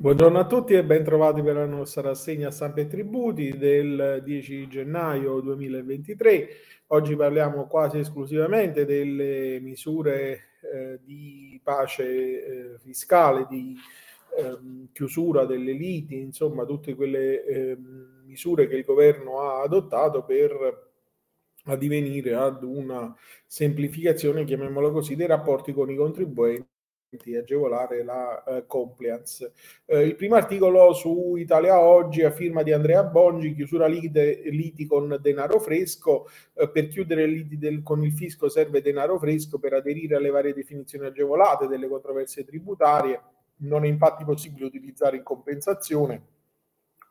Buongiorno a tutti e ben trovati per la nostra rassegna stampa e tributi del 10 gennaio 2023. Oggi parliamo quasi esclusivamente delle misure eh, di pace eh, fiscale, di eh, chiusura delle liti, insomma tutte quelle ehm, misure che il governo ha adottato per addivenire ad una semplificazione, chiamiamola così, dei rapporti con i contribuenti di agevolare la uh, compliance. Uh, il primo articolo su Italia Oggi a firma di Andrea Bongi, chiusura lite, liti con denaro fresco, uh, per chiudere liti del, con il fisco serve denaro fresco per aderire alle varie definizioni agevolate delle controversie tributarie, non è infatti possibile utilizzare in compensazione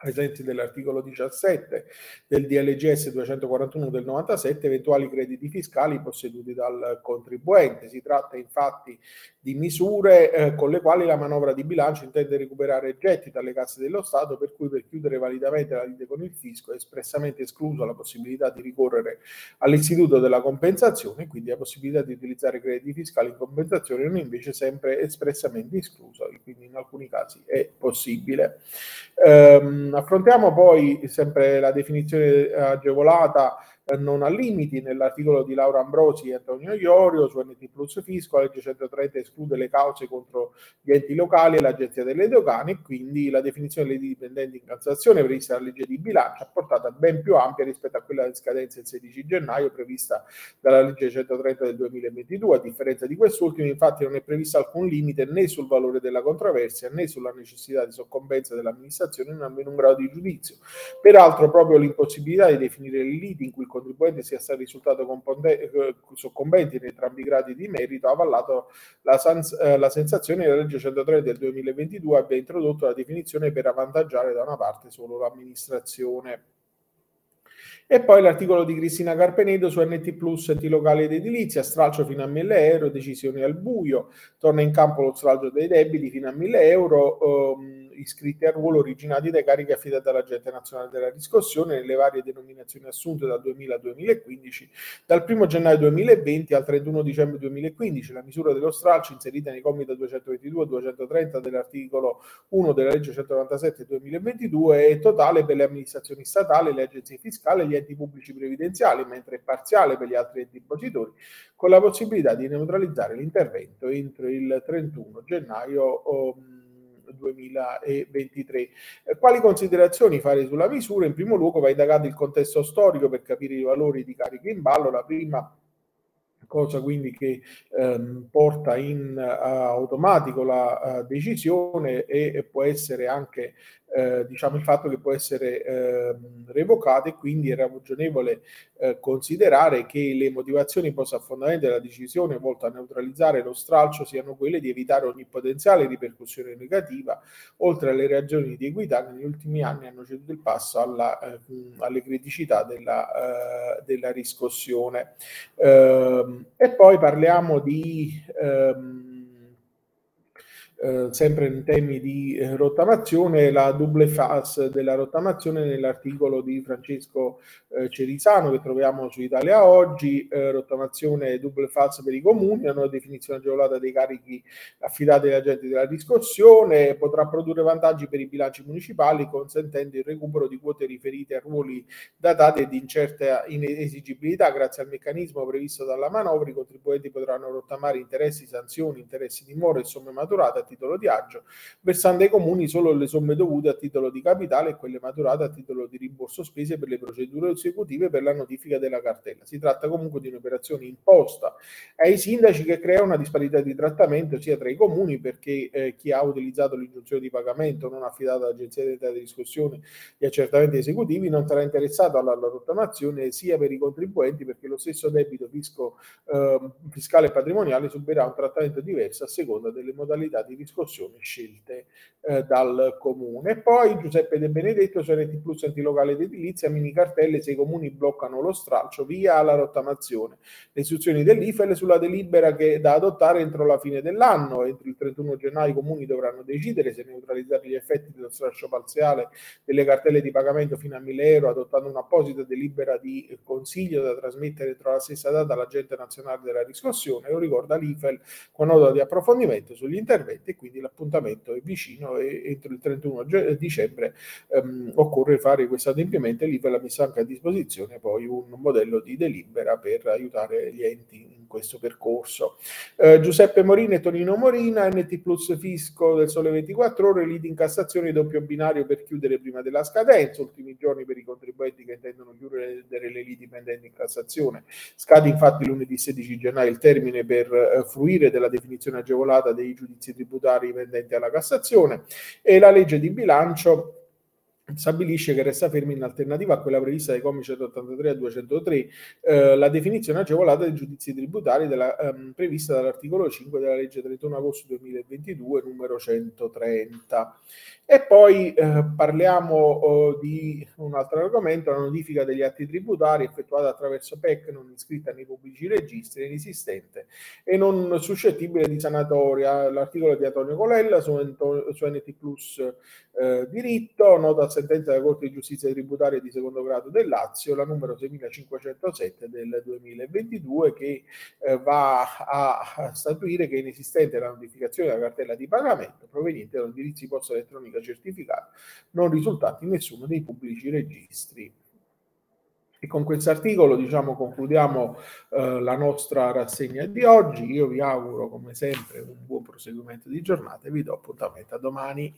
ai sensi dell'articolo 17 del DLGS 241 del 97 eventuali crediti fiscali posseduti dal contribuente. Si tratta infatti di misure eh, con le quali la manovra di bilancio intende recuperare gettiti dalle casse dello Stato, per cui per chiudere validamente la lite con il fisco è espressamente escluso la possibilità di ricorrere all'istituto della compensazione, quindi la possibilità di utilizzare crediti fiscali in compensazione non è invece sempre espressamente escluso, quindi in alcuni casi è possibile. Um, affrontiamo poi sempre la definizione agevolata non ha limiti. Nell'articolo di Laura Ambrosi e Antonio Iorio su NT Plus Fisco, la legge 130 esclude le cause contro gli enti locali e l'Agenzia delle Dogane e quindi la definizione dei dipendenti in Cassazione prevista dalla legge di bilancio ha portata ben più ampia rispetto a quella di scadenza il 16 gennaio prevista dalla legge 130 del 2022. A differenza di quest'ultimo, infatti, non è previsto alcun limite né sul valore della controversia né sulla necessità di soccombenza dell'amministrazione in almeno un grado di giudizio. Peraltro, proprio l'impossibilità di definire le liti in cui il contribuente sia stato risultato eh, soccombente in entrambi i gradi di merito, ha avallato la, sans- eh, la sensazione che la legge 103 del 2022 abbia introdotto la definizione per avvantaggiare da una parte solo l'amministrazione. E poi l'articolo di Cristina Carpenedo su NT Plus, enti locali ed edilizia, stralcio fino a 1000 euro, decisioni al buio, torna in campo lo stralcio dei debiti fino a 1000 euro. Um, iscritti al ruolo originati dai carichi affidati dall'Agente Nazionale della Riscossione nelle varie denominazioni assunte dal 2000 al 2015, dal 1 gennaio 2020 al 31 dicembre 2015. La misura dello stralcio inserita nei commi da 222 e 230 dell'articolo 1 della legge 197 2022 è totale per le amministrazioni statali, le agenzie fiscali e gli enti pubblici previdenziali, mentre è parziale per gli altri enti impositori, con la possibilità di neutralizzare l'intervento entro il 31 gennaio. Um, 2023. Eh, quali considerazioni fare sulla misura? In primo luogo va indagato il contesto storico per capire i valori di carico in ballo. La prima cosa quindi che ehm, porta in uh, automatico la uh, decisione e, e, può essere anche eh, diciamo il fatto che può essere eh, revocata e quindi è ragionevole eh, considerare che le motivazioni poste a fondamento della decisione volta a neutralizzare lo stralcio siano quelle di evitare ogni potenziale ripercussione negativa, oltre alle ragioni di equità che negli ultimi anni hanno ceduto il passo alla, eh, alle criticità della, eh, della riscossione. Ehm, e poi parliamo di... Ehm, eh, sempre in temi di eh, rottamazione, la double phase della rottamazione nell'articolo di Francesco eh, Cerisano che troviamo su Italia Oggi, eh, rottamazione double phase per i comuni, una definizione agevolata dei carichi affidati agli agenti della riscossione, potrà produrre vantaggi per i bilanci municipali consentendo il recupero di quote riferite a ruoli datati e di incerta inesigibilità grazie al meccanismo previsto dalla manovra, i contribuenti potranno rottamare interessi, sanzioni, interessi di mora e somme maturate titolo di agio, versando ai comuni solo le somme dovute a titolo di capitale e quelle maturate a titolo di rimborso spese per le procedure esecutive per la notifica della cartella. Si tratta comunque di un'operazione imposta ai sindaci che crea una disparità di trattamento sia tra i comuni perché eh, chi ha utilizzato l'ingiunzione di pagamento non affidato all'agenzia di di riscossione gli accertamenti esecutivi non sarà interessato alla rottamazione sia per i contribuenti perché lo stesso debito fisco, eh, fiscale e patrimoniale subirà un trattamento diverso a seconda delle modalità di riscossione scelte eh, dal comune. Poi Giuseppe De Benedetto RT Plus Antilocale ed Edilizia, mini cartelle se i comuni bloccano lo stralcio via la rottamazione. Le istruzioni dell'IFEL sulla delibera che da adottare entro la fine dell'anno, entro il 31 gennaio i comuni dovranno decidere se neutralizzare gli effetti dello stralcio parziale delle cartelle di pagamento fino a 1000 euro adottando un'apposita delibera di consiglio da trasmettere entro la stessa data all'agente nazionale della riscossione. Lo ricorda l'IFEL con nota di approfondimento sugli interventi e quindi l'appuntamento è vicino e entro il 31 dicembre ehm, occorre fare questo adempimento e l'IPE l'ha messo anche a disposizione poi un modello di delibera per aiutare gli enti questo percorso. Eh, Giuseppe Morina e Tonino Morina, NT Plus Fisco del Sole 24 Ore, lead in Cassazione doppio binario per chiudere prima della scadenza, ultimi giorni per i contribuenti che intendono chiudere le liti pendenti in Cassazione. Scade infatti lunedì 16 gennaio il termine per eh, fruire della definizione agevolata dei giudizi tributari pendenti alla Cassazione e la legge di bilancio stabilisce che resta ferma in alternativa a quella prevista dai commi 183 a 203 eh, la definizione agevolata dei giudizi tributari della, ehm, prevista dall'articolo 5 della legge 31 agosto 2022 numero 130. E poi eh, parliamo oh, di un altro argomento, la notifica degli atti tributari effettuata attraverso PEC non iscritta nei pubblici registri, inesistente e non suscettibile di sanatoria. L'articolo di Antonio Colella su, su NT Plus eh, diritto, nota sentenza della Corte di Giustizia Tributaria di secondo grado del Lazio, la numero 6507 del 2022, che eh, va a statuire che è inesistente la notificazione della cartella di pagamento proveniente da un indirizzo di posta elettronica certificato, non risultante in nessuno dei pubblici registri. E con questo articolo diciamo, concludiamo eh, la nostra rassegna di oggi. Io vi auguro come sempre un buon proseguimento di giornata e vi do appuntamento a domani.